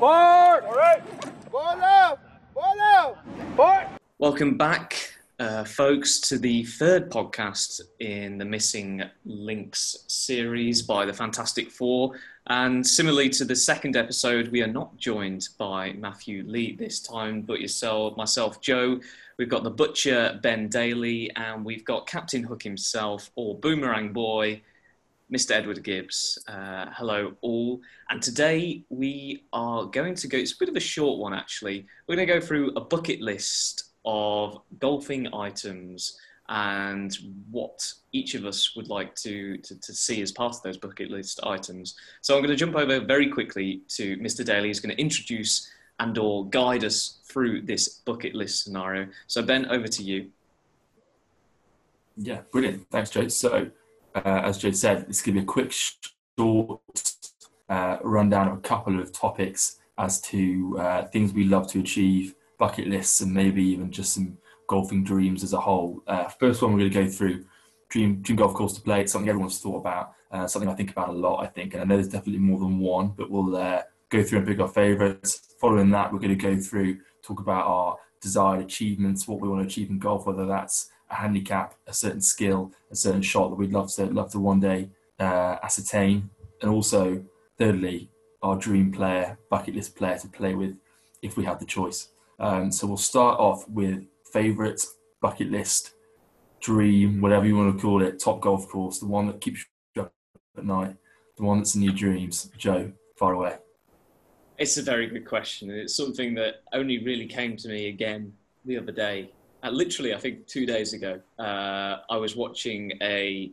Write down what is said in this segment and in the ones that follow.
Forward! All right. Ball left! Ball left! Forward! Welcome back, uh, folks, to the third podcast in the Missing Links series by the Fantastic Four. And similarly to the second episode, we are not joined by Matthew Lee this time, but yourself, myself, Joe. We've got the butcher, Ben Daly, and we've got Captain Hook himself, or Boomerang Boy, Mr. Edward Gibbs. Uh, hello, all. And today we are going to go, it's a bit of a short one actually. We're going to go through a bucket list of golfing items and what each of us would like to, to, to, see as part of those bucket list items. So I'm going to jump over very quickly to Mr. Daly, who's going to introduce and or guide us through this bucket list scenario. So Ben, over to you. Yeah, brilliant. Thanks, Joe. So uh, as Joe said, this to be a quick, short uh, rundown of a couple of topics as to uh, things we love to achieve, bucket lists, and maybe even just some golfing dreams as a whole. Uh, first one we're going to go through dream dream golf course to play. It's something everyone's thought about, uh, something I think about a lot. I think, and I know there's definitely more than one, but we'll uh, go through and pick our favourites. Following that, we're going to go through talk about our desired achievements, what we want to achieve in golf, whether that's a handicap, a certain skill, a certain shot that we'd love to love to one day uh, ascertain, and also thirdly, our dream player, bucket list player to play with if we had the choice. Um, so we'll start off with favourite bucket list, dream, whatever you want to call it, top golf course, the one that keeps you up at night, the one that's in your dreams. Joe, far away. It's a very good question. It's something that only really came to me again the other day uh, literally, I think two days ago, uh, I was watching a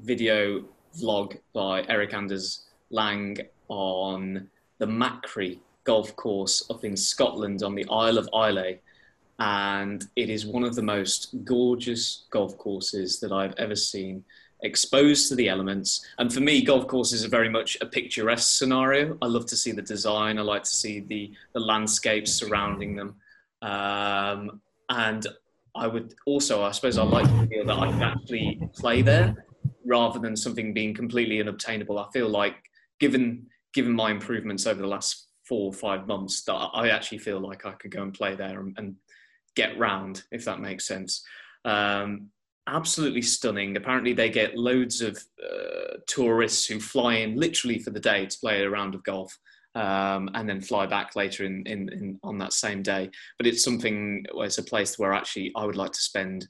video vlog by Erik Anders Lang on the Machrie golf course up in Scotland on the Isle of Islay. And it is one of the most gorgeous golf courses that I've ever seen, exposed to the elements. And for me, golf courses are very much a picturesque scenario. I love to see the design, I like to see the, the landscapes surrounding them. Um, and I would also, I suppose, I like to feel that I can actually play there rather than something being completely unobtainable. I feel like, given given my improvements over the last four or five months, that I actually feel like I could go and play there and, and get round, if that makes sense. Um, absolutely stunning. Apparently, they get loads of uh, tourists who fly in literally for the day to play a round of golf um, and then fly back later in, in, in, on that same day. But it's something, it's a place where actually I would like to spend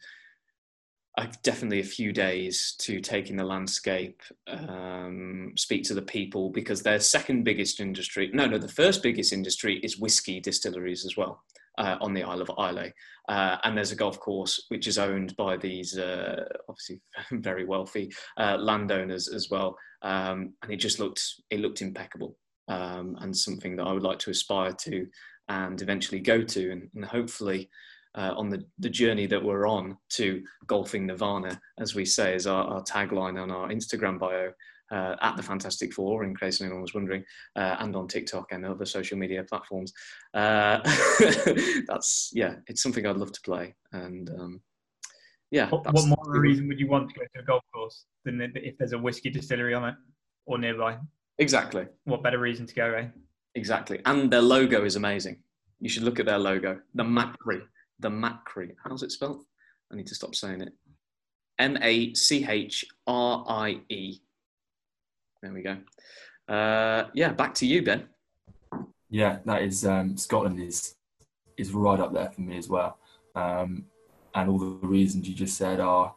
uh, definitely a few days to take in the landscape, um, speak to the people, because their second biggest industry, no, no, the first biggest industry is whiskey distilleries as well. Uh, on the Isle of Islay, uh, and there's a golf course which is owned by these uh, obviously very wealthy uh, landowners as well, um, and it just looked it looked impeccable um, and something that I would like to aspire to and eventually go to, and, and hopefully. Uh, on the, the journey that we're on to golfing nirvana, as we say, is our, our tagline on our Instagram bio, uh, at the Fantastic Four, in case anyone was wondering, uh, and on TikTok and other social media platforms. Uh, that's yeah, it's something I'd love to play, and um, yeah. What, what more reason would you want to go to a golf course than if there's a whiskey distillery on it or nearby? Exactly. What better reason to go, eh? Exactly. And their logo is amazing. You should look at their logo. The Macri. The Macri. How's it spelled? I need to stop saying it. M A C H R I E. There we go. Uh, yeah, back to you, Ben. Yeah, that is um, Scotland is is right up there for me as well. Um, and all the reasons you just said are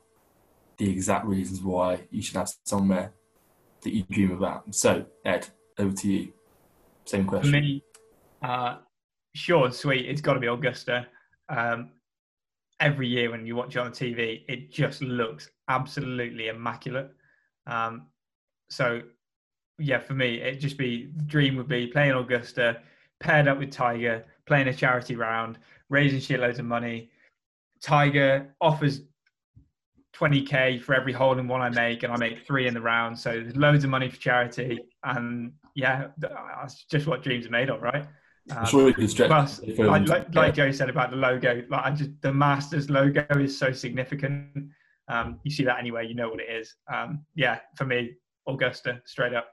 the exact reasons why you should have somewhere that you dream about. So, Ed, over to you. Same question. For me, uh, sure, sweet. It's got to be Augusta. Um, every year when you watch it on TV, it just looks absolutely immaculate. Um, so, yeah, for me, it just be the dream would be playing Augusta, paired up with Tiger, playing a charity round, raising shitloads of money. Tiger offers 20k for every hole in one I make, and I make three in the round. So there's loads of money for charity, and yeah, that's just what dreams are made of, right? Um, sure plus, like, like, like, Joe said about the logo, like I just the Masters logo is so significant. Um, you see that anywhere, you know what it is. Um, yeah, for me, Augusta, straight up,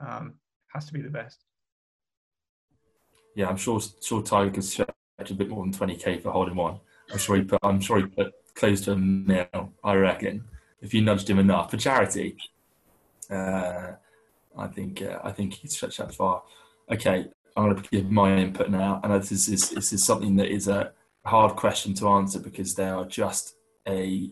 um, has to be the best. yeah, I'm sure sure Tiger could stretch a bit more than 20k for holding one. I'm sure he put I'm sure he put close to a mil. I reckon if you nudged him enough for charity. Uh, I think uh, I think he's stretched that far. Okay, I'm going to give my input now, and this is this is something that is a hard question to answer because there are just a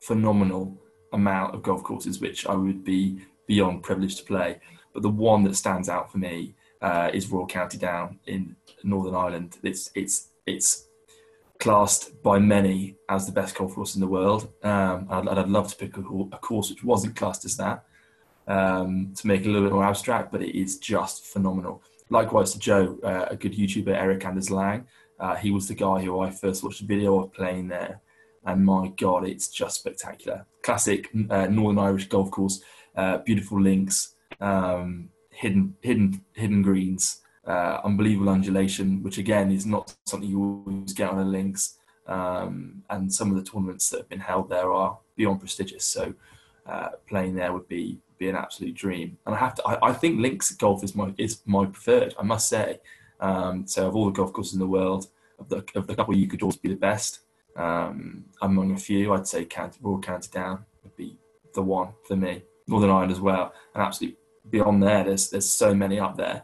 phenomenal amount of golf courses which I would be beyond privileged to play. But the one that stands out for me uh, is Royal County Down in Northern Ireland. It's it's it's classed by many as the best golf course in the world. Um, I'd, I'd, love to pick a, a, course which wasn't classed as that um, to make it a little bit more abstract, but it is just phenomenal. Likewise to Joe, uh, a good YouTuber, Erik Anders Lang. Uh, he was the guy who I first watched a video of playing there, and my God, it's just spectacular. Classic uh, Northern Irish golf course, uh, beautiful links, um, hidden hidden hidden greens, uh, unbelievable undulation, which again is not something you always get on the links. Um, and some of the tournaments that have been held there are beyond prestigious. So uh, playing there would be be an absolute dream. And I have to, I, I think links golf is my is my preferred. I must say. Um, so of all the golf courses in the world, of the, of the couple you could always be the best. Um, among a few, I'd say County, Royal County Down would be the one for me. Northern Ireland as well, and absolutely beyond there, there's there's so many up there.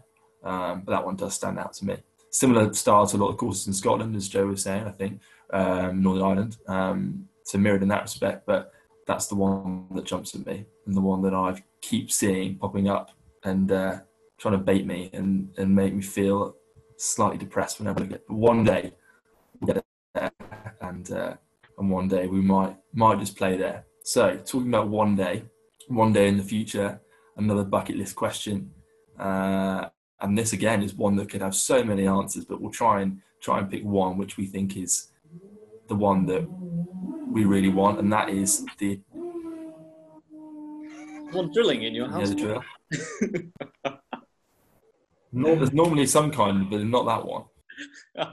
Um, but that one does stand out to me. Similar style to a lot of courses in Scotland, as Joe was saying, I think, um, Northern Ireland. Um, so mirrored in that respect, but that's the one that jumps at me and the one that I keep seeing popping up and uh, trying to bait me and, and make me feel slightly depressed whenever I get. But one day we'll get there, and uh, and one day we might might just play there. So talking about one day, one day in the future, another bucket list question. Uh, and this again is one that could have so many answers, but we'll try and try and pick one which we think is the one that we really want, and that is the one drilling in your house. Yeah, the drill. there's normally some kind, but not that one.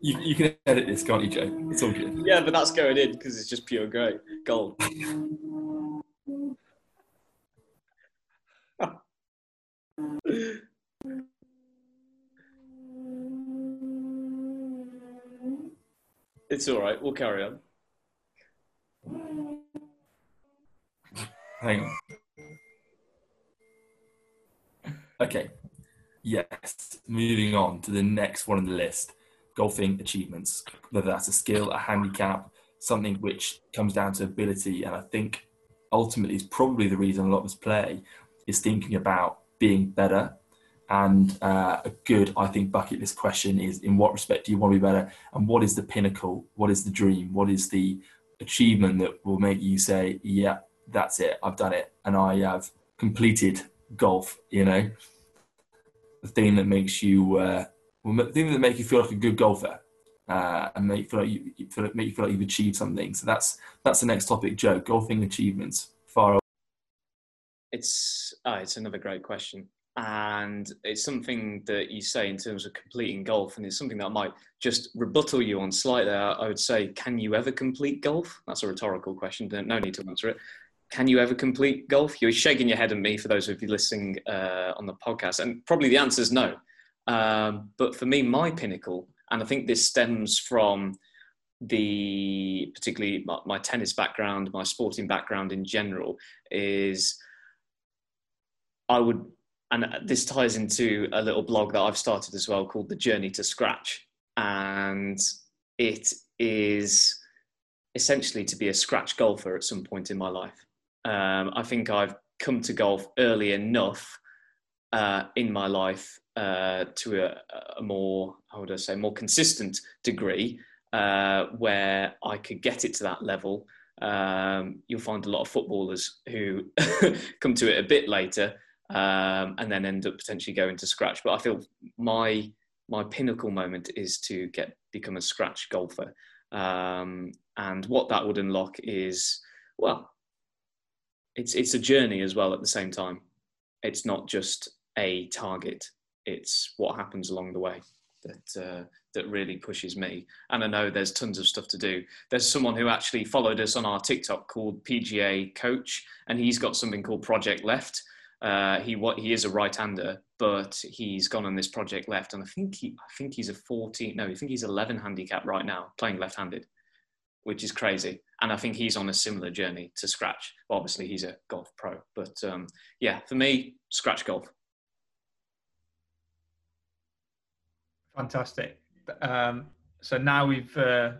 you, you can edit this, can't you, Joe? It's all good. Yeah, but that's going in because it's just pure grey gold. It's all right. We'll carry on. Hang on. Okay. Yes. Moving on to the next one on the list golfing achievements, whether that's a skill, a handicap, something which comes down to ability. And I think ultimately is probably the reason a lot of us play is thinking about being better and uh, a good, I think, bucket list question is in what respect do you want to be better? And what is the pinnacle? What is the dream? What is the achievement that will make you say, yeah, that's it, I've done it, and I have completed golf, you know? The thing that makes you, uh, the thing that make you feel like a good golfer. Uh, and make you feel like you feel like, make you feel like you've achieved something. So that's that's the next topic, Joe. Golfing achievements. Far away. It's oh, it's another great question and it's something that you say in terms of completing golf and it's something that might just rebuttal you on slightly. I would say can you ever complete golf? That's a rhetorical question no need to answer it. Can you ever complete golf? You're shaking your head at me for those of you listening uh, on the podcast and probably the answer is no. Um, but for me my pinnacle and i think this stems from the particularly my, my tennis background my sporting background in general is i would and this ties into a little blog that I've started as well called The Journey to Scratch. And it is essentially to be a scratch golfer at some point in my life. Um, I think I've come to golf early enough uh, in my life uh, to a, a, more, how would I say, more consistent degree uh, where I could get it to that level. Um, you'll find a lot of footballers who come to it a bit later um, and then end up potentially going to scratch. But I feel my my pinnacle moment is to get become a scratch golfer, um, and what that would unlock is well, it's it's a journey as well at the same time. It's not just a target; it's what happens along the way that uh, that really pushes me. And I know there's tons of stuff to do. There's someone who actually followed us on our TikTok called PGA Coach, and he's got something called Project Left, Uh, he what he is a right-hander, but he's gone on this project left, and I think he I think he's a 14. No, I think he's 11 handicap right now, playing left-handed, which is crazy. And I think he's on a similar journey to scratch. Well, obviously, he's a golf pro, but um, yeah, for me, scratch golf. Fantastic. Um, so now we've uh,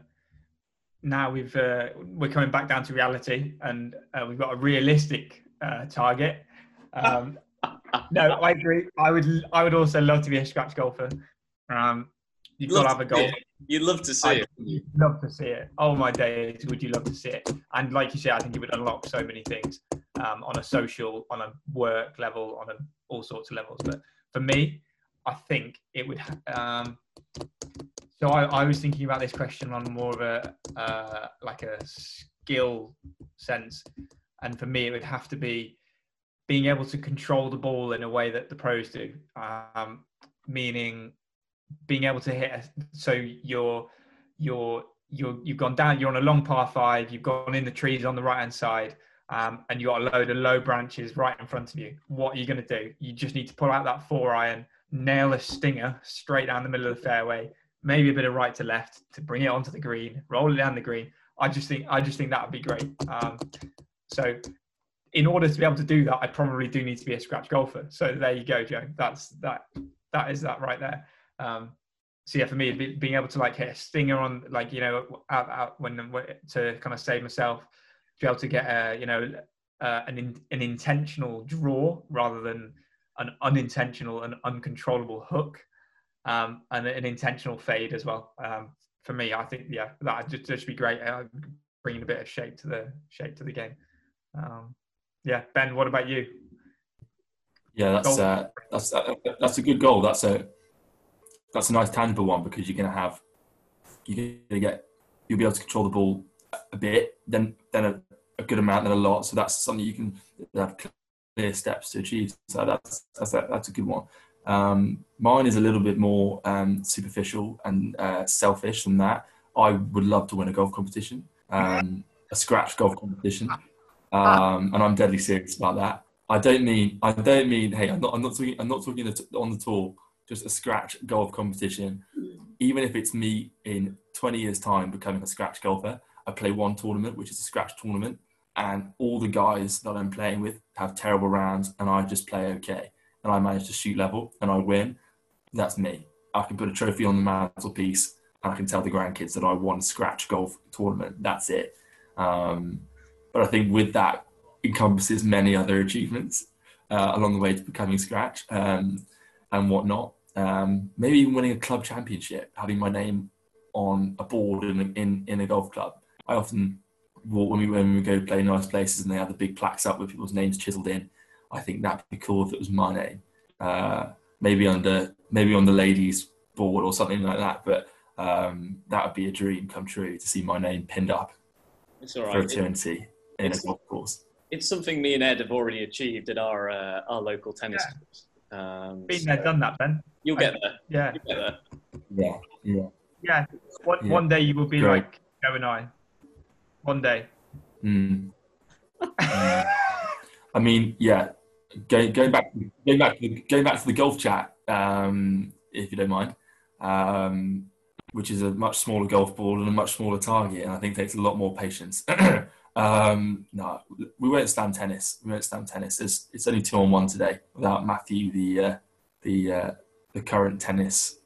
now we've uh, we're coming back down to reality, and uh, we've got a realistic uh, target. Um, no, I agree. I would I would also love to be a scratch golfer. Um, you've got to have a goal. You'd love to see I'd it. love to see it. Oh my days, would you love to see it? And like you said, I think it would unlock so many things um, on a social, on a work level, on a, all sorts of levels. But for me, I think it would. Um, so I, I was thinking about this question on more of a uh, like a skill sense, and for me, it would have to be being able to control the ball in a way that the pros do. Um, meaning being able to hit so you're you're you're you've gone down you're on a long par five you've gone in the trees on the right hand side um, and you've got a load of low branches right in front of you. What are you going to do? You just need to pull out that four iron nail a stinger straight down the middle of the fairway maybe a bit of right to left to bring it onto the green roll it down the green. I just think i just think that would be great. Um, so in order to be able to do that i probably do need to be a scratch golfer so there you go joe that's that that is that right there um, so yeah, for me, be, being able to like hit a stinger on, like you know, out, out when to kind of save myself, to be able to get a you know uh, an in, an intentional draw rather than an unintentional and uncontrollable hook, um, and an intentional fade as well. Um, for me, I think yeah, that just just be great, uh, bringing a bit of shape to the shape to the game. Um, yeah, Ben, what about you? Yeah, that's uh, that's uh, that's a good goal. That's a that's a nice tangible one because you're going to have you're going to get you'll be able to control the ball a bit, then then a, a good amount, then a lot. So that's something you can have clear steps to achieve. So that's that's a, that's a good one. Um, mine is a little bit more um, superficial and uh, selfish than that. I would love to win a golf competition, um, a scratch golf competition, um, and I'm deadly serious about that. I don't mean I don't mean hey I'm not I'm not talking I'm not talking on the tour just a scratch golf competition. Even if it's me in 20 years' time becoming a scratch golfer, I play one tournament, which is a scratch tournament, and all the guys that I'm playing with have terrible rounds, and I just play okay, and I manage to shoot level, and I win. That's me. I can put a trophy on the mantelpiece, and I can tell the grandkids that I won scratch golf tournament. That's it. Um, but I think with that encompasses many other achievements uh, along the way to becoming scratch um, and whatnot um, maybe even winning a club championship, having my name on a board in a, in, in a golf club. I often walk when we when we go play nice places and they have the big plaques up with people's names chiseled in. I think that'd be cool if it was my name. Uh, maybe under maybe on the ladies board or something like that. But um, that would be a dream come true to see my name pinned up it's all right. for eternity it, in a golf course. It's something me and Ed have already achieved at our uh, our local tennis yeah. clubs. Um, Been there, done that, Ben. You'll get there. Yeah. You'll get there. Yeah. Yeah. Yeah. One, Yeah. one day you will be Great. like Joe and I. One day. Mm. Mm. I mean, yeah. Going, going back, going back, to the, going back to the golf chat, um, if you don't mind, um, which is a much smaller golf ball and a much smaller target, and I think takes a lot more patience. um, no, we won't stand tennis. We won't stand tennis. It's, it's only two on one today without Matthew, the uh, the uh, the current tennis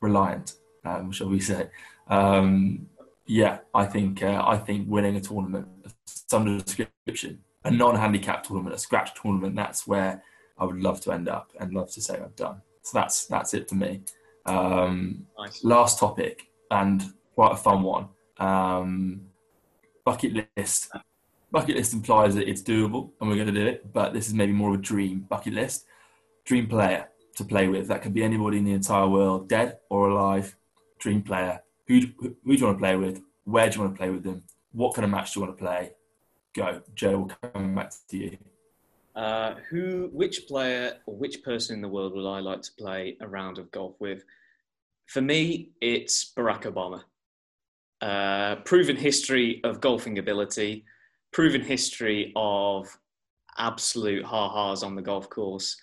reliant, um, shall we say? Um, yeah, I think uh, I think winning a tournament of some description, a non-handicap tournament, a scratch tournament, that's where I would love to end up and love to say I've done. So that's that's it for me. Um, Nice. last topic and quite a fun one. Um, bucket list. Bucket list implies that it's doable and we're going to do it, but this is maybe more of a dream bucket list. Dream player to play with. That could be anybody in the entire world, dead or alive. Dream player. Who, who do you want to play with? Where do you want to play with them? What kind of match do you want to play? Go. Joe, will come back to you. Uh, who, which player or which person in the world would I like to play a round of golf with? For me, it's Barack Obama. Uh, proven history of golfing ability, proven history of absolute ha-has on the golf course,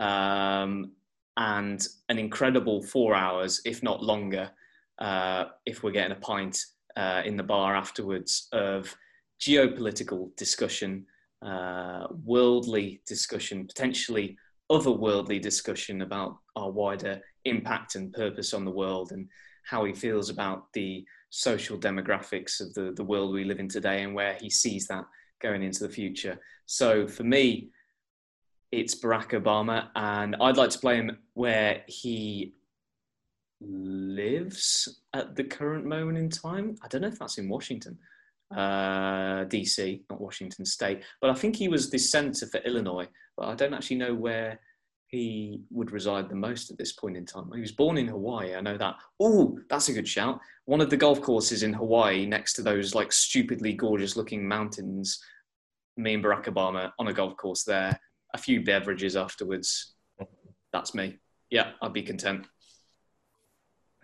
um, and an incredible four hours, if not longer, uh, if we're getting a pint uh, in the bar afterwards of geopolitical discussion, uh, worldly discussion, potentially otherworldly discussion about our wider impact and purpose on the world and how he feels about the social demographics of the, the world we live in today and where he sees that going into the future. So for me, it's Barack Obama, and I'd like to play him where he lives at the current moment in time. I don't know if that's in Washington, uh, DC, not Washington State, but I think he was the senator for Illinois, but I don't actually know where he would reside the most at this point in time. He was born in Hawaii, I know that. Oh, that's a good shout. One of the golf courses in Hawaii next to those like stupidly gorgeous looking mountains. Me and Barack Obama on a golf course there, a few beverages afterwards. That's me. Yeah, I'd be content.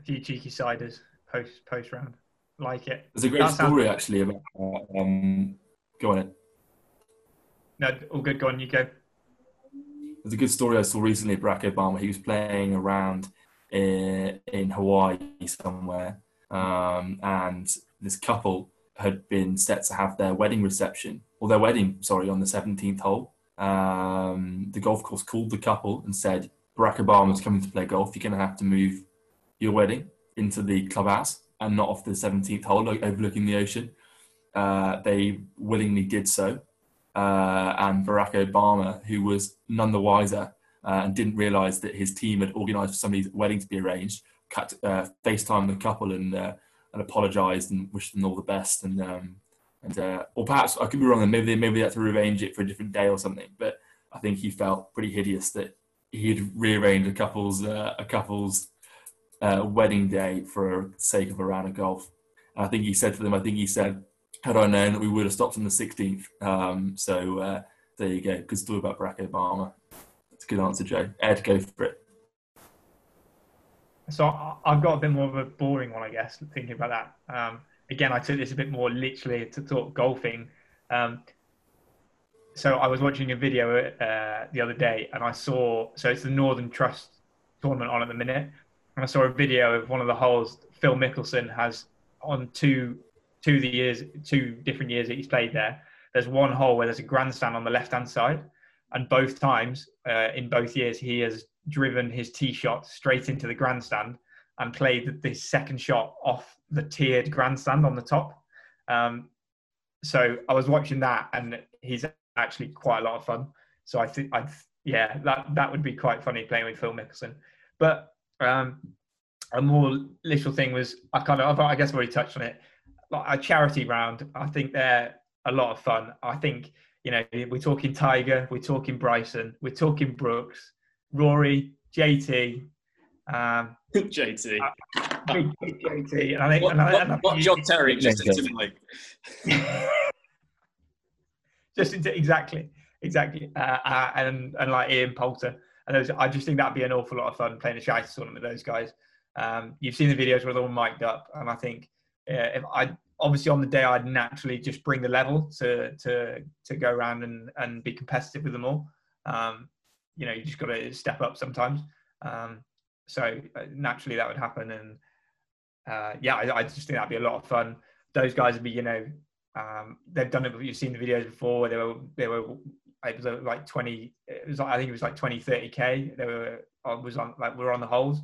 A few cheeky ciders post post round. Like it. There's a great That sounds- story actually about. Uh, um, go on. Ed. No, all good. Go on, you go. There's a good story I saw recently. Barack Obama. He was playing around in, in Hawaii somewhere, um, and this couple had been set to have their wedding reception or their wedding, sorry, on the 17th hole. Um, the golf course called the couple and said, "Barack Obama's coming to play golf. You're going to have to move your wedding into the clubhouse and not off the 17th hole, like overlooking the ocean." Uh, they willingly did so uh, and Barack Obama, who was none the wiser uh, and didn't realise that his team had organised for somebody's wedding to be arranged, cut, uh, FaceTimed the couple and uh, and apologised and wished them all the best. And um, and uh, or perhaps I could be wrong, and maybe they, maybe they had to rearrange it for a different day or something. But I think he felt pretty hideous that he had rearranged a couple's uh, a couple's uh, wedding day for sake of a round of golf. And I think he said to them, I think he said, had I known, that we would have stopped on the 16th. Um, so uh, there you go. Good story about Barack Obama. That's a good answer, Joe. Ed, go for it. So I've got a bit more of a boring one, I guess, thinking about that. Um, again, I took this a bit more literally to talk golfing. Um, so I was watching a video uh, the other day and I saw, so it's the Northern Trust tournament on at the minute. And I saw a video of one of the holes Phil Mickelson has on two, two the years, two different years that he's played there. There's one hole where there's a grandstand on the left hand side. And both times, uh, in both years, he has driven his tee shot straight into the grandstand and played the second shot off the tiered grandstand on the top. Um, so I was watching that, and he's actually quite a lot of fun. So I think, I yeah, that that would be quite funny playing with Phil Mickelson. But um, a more literal thing was I kind of I guess I've already touched on it. Like a charity round, I think they're a lot of fun. I think you know we're talking Tiger, we're talking Bryson, we're talking Brooks, Rory, JT, um, JT. big, big JT, and I think What, and I, what, and I- what John Terry just intimately. just into, exactly, exactly, uh, uh, and and like Ian Poulter, and those, I just think that'd be an awful lot of fun playing a charity tournament with those guys. Um, you've seen the videos where they're all mic'd up, and I think uh, if I obviously on the day I'd naturally just bring the level to to to go around and and be competitive with them all. Um, you know, you just got to step up sometimes. Um, so uh, naturally that would happen, and uh, yeah, I, I just think that'd be a lot of fun. Those guys would be, you know, um, they've done it. You've seen the videos before. They were, they were. It was uh, like twenty. It was. like- I think it was like 20, 30 k. They were. I was on like we were on the holes.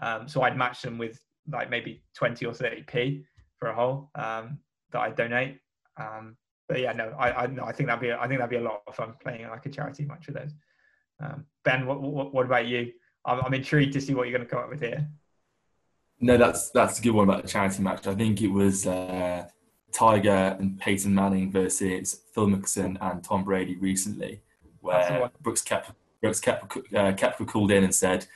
Um, so I'd match them with like maybe twenty or thirty p for a hole um, that I donate. Um, but yeah, no, I I, no, I think that'd be. I think that'd be a lot of fun playing like a charity match with those. Um, ben, what, what what about you? I'm, I'm intrigued to see what you're going to come up with here. No, that's that's a good one about the charity match. I think it was uh, Tiger and Peyton Manning versus Phil Mickelson and Tom Brady recently, where. Brooks Koepka, Brooks Koepka, uh, Koepka called in and said,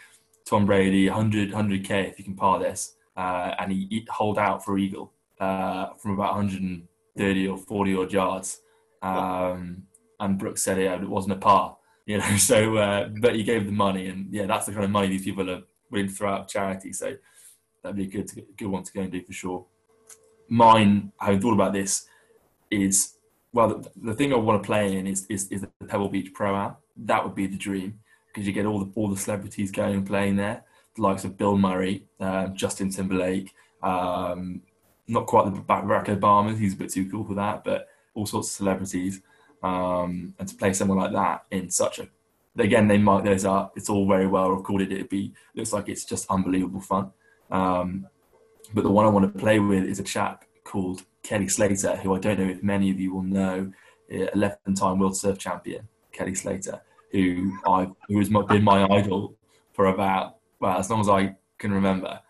Tom Brady, 100, 100k if you can par this, uh, and he, he hold out for eagle uh, from about 130 or 40 odd yards, um, and Brooks said yeah, it wasn't a par, you know. So, uh, but he gave the money, and yeah, that's the kind of money these people are willing to throw out charity. So that'd be a good good one to go and do for sure. Mine, having thought about this, is well, the, the thing I want to play in is, is, is the Pebble Beach Pro Am. That would be the dream because you get all the all the celebrities going and playing there, the likes of Bill Murray, uh, Justin Timberlake, um, not quite the Barack Obama, he's a bit too cool for that, but all sorts of celebrities. Um, and to play someone like that in such a again they mark those up. It's all very well recorded. It'd be looks like it's just unbelievable fun. Um, but the one I want to play with is a chap called Kelly Slater, who I don't know if many of you will know, 11-time world surf champion Kelly Slater, who I who has been my idol for about well as long as I can remember.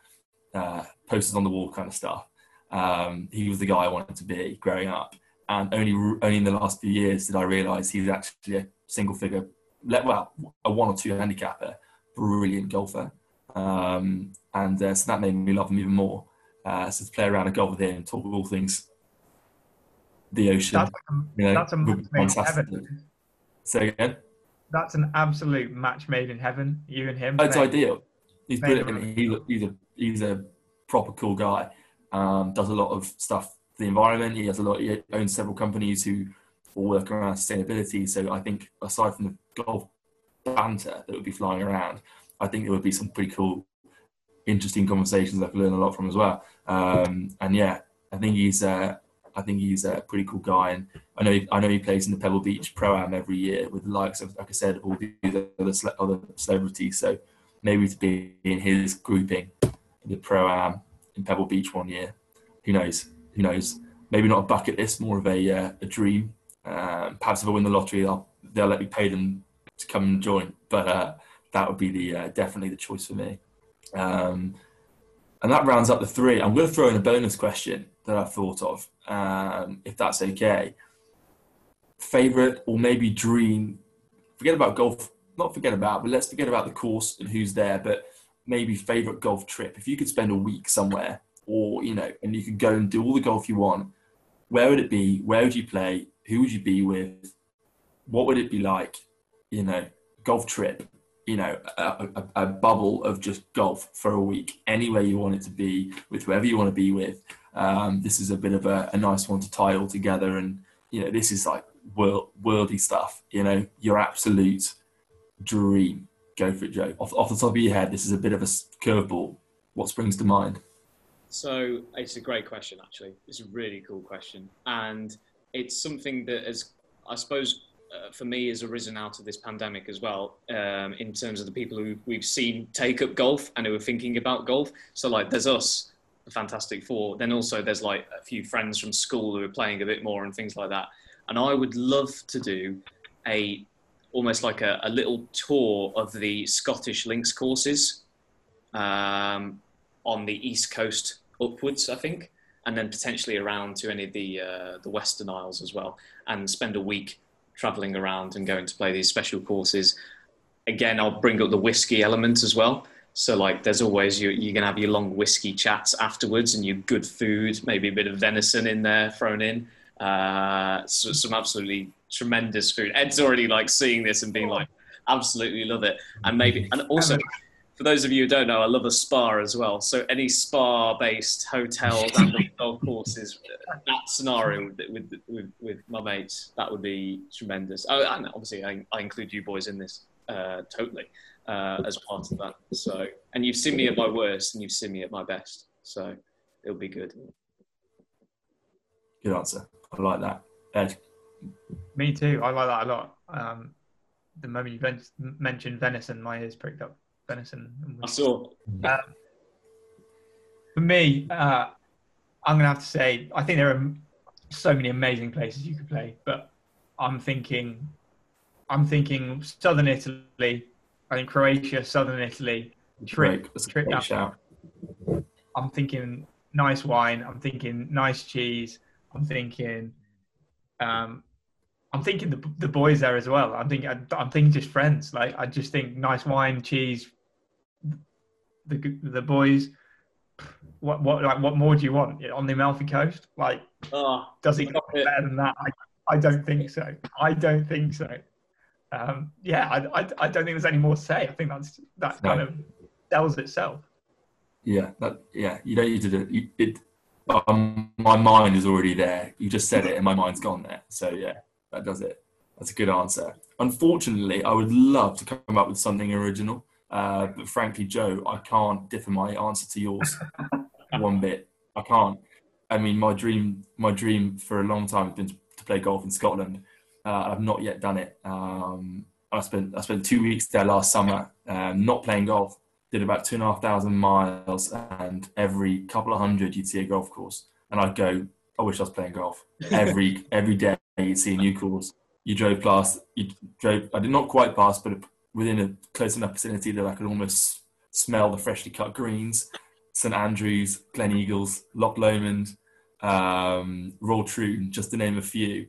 Uh, posters on the wall kind of stuff. Um, he was the guy I wanted to be growing up, and only only in the last few years did I realise he's actually a single figure, well, a one or two handicapper, brilliant golfer, um, and uh, so that made me love him even more. Uh, so to play around and golf with him, and talk all things the ocean, that's, a, you know, that's a match made in heaven. Say again. That's an absolute match made in heaven. You and him. That's ideal. He's brilliant. He, he's a he's a proper cool guy. Um, does a lot of stuff for the environment. He has a lot. He owns several companies who all work around sustainability. So I think aside from the golf banter that would be flying around, I think there would be some pretty cool, interesting conversations I could learn a lot from as well. Um, and yeah, I think he's uh, I think he's a pretty cool guy, and I know I know he plays in the Pebble Beach Pro Am every year with the likes of, like I said, all the other, other celebrities. So maybe to be in his grouping, the Pro Am in Pebble Beach one year, who knows? Who knows? Maybe not a bucket list, more of a uh, a dream. Um, perhaps if I win the lottery, they'll they'll let me pay them to come and join. But uh, that would be the uh, definitely the choice for me. Um, and that rounds up the three. I'm going to throw in a bonus question that I've thought of, um, if that's okay. Favorite or maybe dream? Forget about golf. Not forget about, but let's forget about the course and who's there. But maybe favorite golf trip. If you could spend a week somewhere, or you know, and you could go and do all the golf you want, where would it be? Where would you play? Who would you be with? What would it be like? You know, golf trip you know a, a, a, bubble of just golf for a week anywhere you want it to be with whoever you want to be with um, this is a bit of a, a, nice one to tie all together and you know this is like world, worldy stuff you know your absolute dream go for it joe. Off, off the top of your head this is a bit of a curveball. What springs to mind? So it's a great question actually. It's a really cool question. And it's something that has i suppose uh, for me has arisen out of this pandemic as well um, in terms of the people who we've seen take up golf and who are thinking about golf. So like there's us the fantastic four. Then also there's like a few friends from school who are playing a bit more and things like that. And i would love to do a almost like a, a little tour of the scottish links courses um, on the east coast upwards i think and then potentially around to any of the uh, the western isles as well and spend a week traveling around and going to play these special courses. Again, I'll bring up the whiskey element as well. So like, there's always you, you're gonna have your long whiskey chats afterwards, and your good food, maybe a bit of venison in there thrown in. Uh, so, some absolutely tremendous food. Ed's already like seeing this and being like, absolutely love it. And maybe, and also for those of you who don't know, I love a spa as well. So any spa-based hotels and golf courses, that scenario with, with, with, with, my mates, that would be tremendous. Oh, and obviously I, I include you boys in this uh, totally uh, as part of that. So, and you've seen me at my worst and you've seen me at my best. So it'll be good. Good answer. I like that. Ed. Me too. I like that a lot. Um, the moment you mentioned venison, my ears pricked up venison. I saw. Um, for me, uh, I'm gonna have to say I think there are so many amazing places you could play, but I'm thinking, I'm thinking southern Italy. I think Croatia, southern Italy. Trip, trip down. I'm thinking nice wine. I'm thinking nice cheese. I'm thinking um, I'm thinking the the boys there as well. I'm thinking I'm thinking just friends. Like I just think nice wine, cheese, the the boys. What what like what more do you want on the Amalfi Coast? Like, oh, does it get better than that? I, I don't think so. I don't think so. Um, yeah, I, I, I don't think there's any more to say. I think that's that kind of tells itself. Yeah, that, yeah. You don't need to do it. it um, my mind is already there. You just said it, and my mind's gone there. So yeah, that does it. That's a good answer. Unfortunately, I would love to come up with something original, uh, but frankly, Joe, I can't differ my answer to yours one bit. I can't. I mean, my dream, my dream for a long time has been to play golf in Scotland. Uh, I've not yet done it. Um, I spent I spent two weeks there last summer, um, not playing golf. Did about two and a half thousand miles, and every couple of hundred you'd see a golf course, and I'd go, I wish I was playing golf. Every every day you'd see a new course. You drove past, you drove. I did not quite past, but within a close enough vicinity that I could almost smell the freshly cut greens. St Andrews, Gleneagles, Loch Lomond, um, Royal Troon, just to name a few.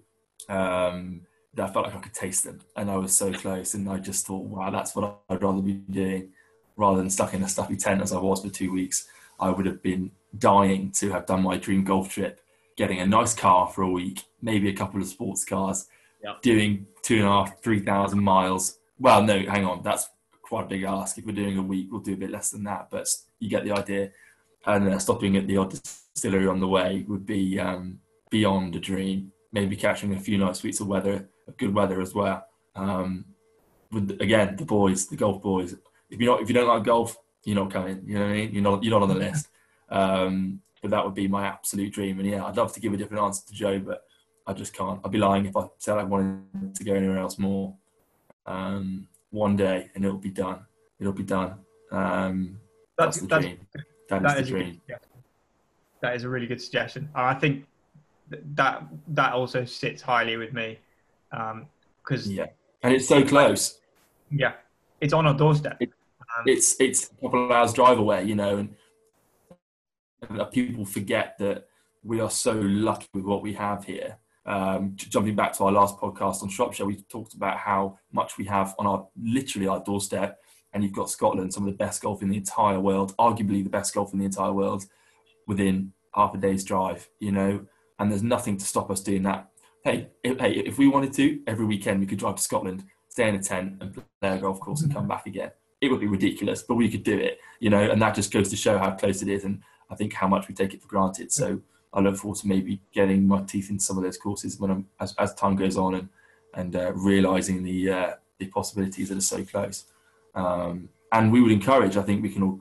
Um, I felt like I could taste them, and I was so close. And I just thought, wow, that's what I'd rather be doing, rather than stuck in a stuffy tent as I was for two weeks. I would have been dying to have done my dream golf trip, getting a nice car for a week, maybe a couple of sports cars, Yep. doing two and a half, three thousand miles. Well, no, hang on, that's quite a big ask. If we're doing a week, we'll do a bit less than that, but you get the idea. And uh, stopping at the odd distillery on the way would be um, beyond a dream. Maybe catching a few nice weeks of weather, of good weather as well. Um, with again, the boys, the golf boys. If you not, if you don't like golf, you're not coming. You know what I mean? You're not, you're not on the list. Um, but that would be my absolute dream. And yeah, I'd love to give a different answer to Joe, but I just can't. I'd be lying if I said I wanted to go anywhere else more. Um, one day, and it'll be done. It'll be done. Um, that's, That's, the that's dream. That is that the is a good dream. suggestion. That is a really good suggestion. And I think that that also sits highly with me because Yeah, and it's so close. yeah, it's on our doorstep. It- Um, It's it's a couple of hours drive away, you know, and people forget that we are so lucky with what we have here. Um, jumping back to our last podcast on Shropshire, we talked about how much we have on our literally our doorstep, and you've got Scotland, some of the best golf in the entire world, arguably the best golf in the entire world, within half a day's drive, you know, and there's nothing to stop us doing that. Hey, if, hey, if we wanted to, every weekend we could drive to Scotland, stay in a tent, and play a golf course and come back again. It would be ridiculous, but we could do it, you know, and that just goes to show how close it is, and I think how much we take it for granted. So I look forward to maybe getting my teeth into some of those courses when I'm as, as time goes on, and and uh, realizing the uh, the possibilities that are so close. Um, and we would encourage, I think we can all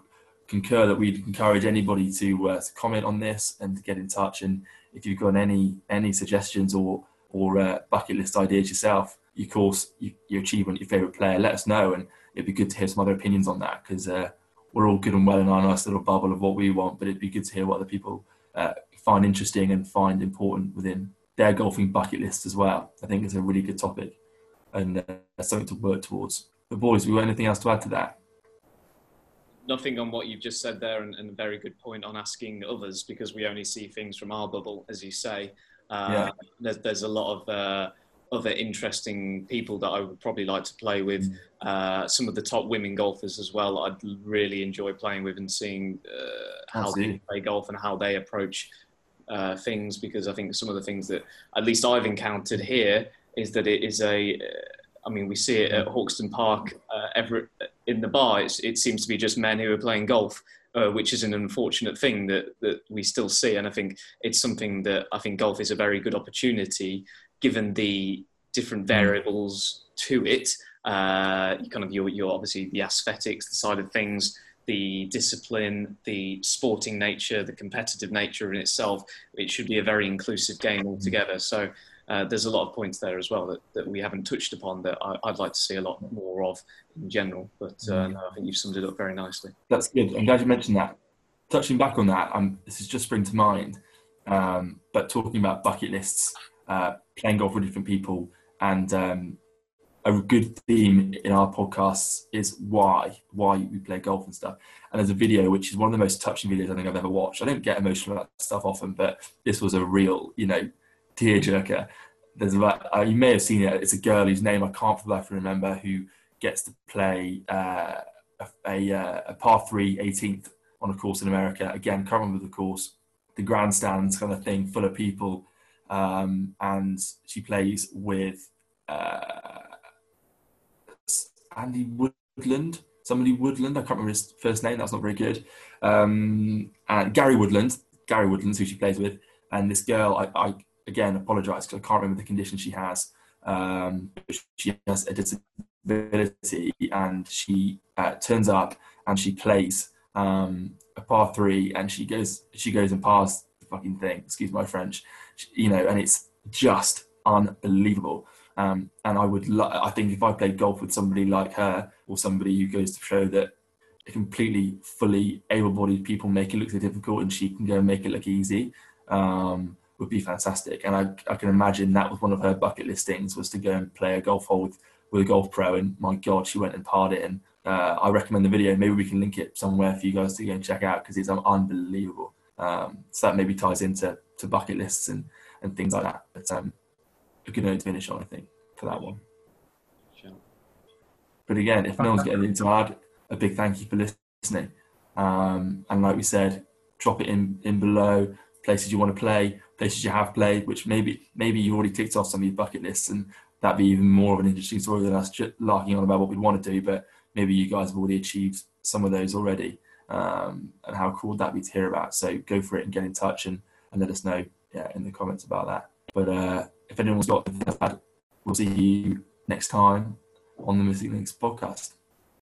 concur that we'd encourage anybody to, uh, to comment on this and to get in touch. And if you've got any any suggestions or or uh, bucket list ideas yourself, your course, your, your achievement, your favourite player, let us know. And it'd be good to hear some other opinions on that because uh, we're all good and well in our nice little bubble of what we want, but it'd be good to hear what other people uh, find interesting and find important within their golfing bucket list as well. I think it's a really good topic and uh, something to work towards. But boys, we got anything else to add to that? nothing on what you've just said there, and, and a very good point on asking others because we only see things from our bubble, as you say. Uh, Yeah. there's, there's a lot of uh, other interesting people that I would probably like to play with. Uh, some of the top women golfers as well. I'd really enjoy playing with and seeing uh, how they play golf and how they approach uh, things. Because I think some of the things that at least I've encountered here is that it is a. uh, mean, we see it at Hawkstone Park uh, every, in the bar. It's, it seems to be just men who are playing golf, uh, which is an unfortunate thing that, that we still see. And I think it's something that I think golf is a very good opportunity, given the different variables to it. Uh, kind of your, your obviously the aesthetics, the side of things, the discipline, the sporting nature, the competitive nature in itself. It should be a very inclusive game altogether. So uh, there's a lot of points there as well that, that we haven't touched upon that I, I'd like to see a lot more of in general. But uh, no, I think you've summed it up very nicely. That's good. I'm glad you mentioned that. Touching back on that, um, this has just spring to mind. Um, but talking about bucket lists, uh, playing golf with different people, and um, a good theme in our podcasts is why why we play golf and stuff. And there's a video which is one of the most touching videos I think I've ever watched. I don't get emotional about stuff often, but this was a real, you know, tearjerker. There's about uh, you may have seen it. It's a girl whose name I can't for the life remember who gets to play uh, a, a, uh, a par three 18th on a course in America. Again, can't remember the course. The grandstands kind of thing, full of people, um, and she plays with uh, Andy Woodland. Somebody Woodland. I can't remember his first name. That's not very good. Um, and Gary Woodland. Gary Woodlands, who she plays with, and this girl. I, I again apologise because I can't remember the condition she has. Um, she has a disability, and she uh, turns up and she plays um, a par three, and she goes she goes and pars the fucking thing. Excuse my French, you know, and it's just unbelievable. Um, and I would, lo- I think, if I played golf with somebody like her or somebody who goes to show that completely fully able-bodied people make it look so difficult, and she can go and make it look easy, um, would be fantastic. And I, I can imagine that was one of her bucket list things was to go and play a golf hole with, with a golf pro. And my God, she went and parred it. And uh, I recommend the video. Maybe we can link it somewhere for you guys to go and check out because it's unbelievable. Um, so that maybe ties into to bucket lists and, and things like that. But um, a good note to finish on, I think, for that one. Sure. But again, if no one's getting got anything to add, a big thank you for listening. Um, and like we said, drop it in, in below places you want to play, places you have played, which maybe maybe you already ticked off some of your bucket lists, and that'd be even more of an interesting story than us just larking on about what we'd want to do. But maybe you guys have already achieved some of those already, um, and how cool would that be to hear about? So go for it and get in touch and, and let us know yeah, in the comments about that. But uh, if anyone's got, we'll see you next time on the Missing Links podcast.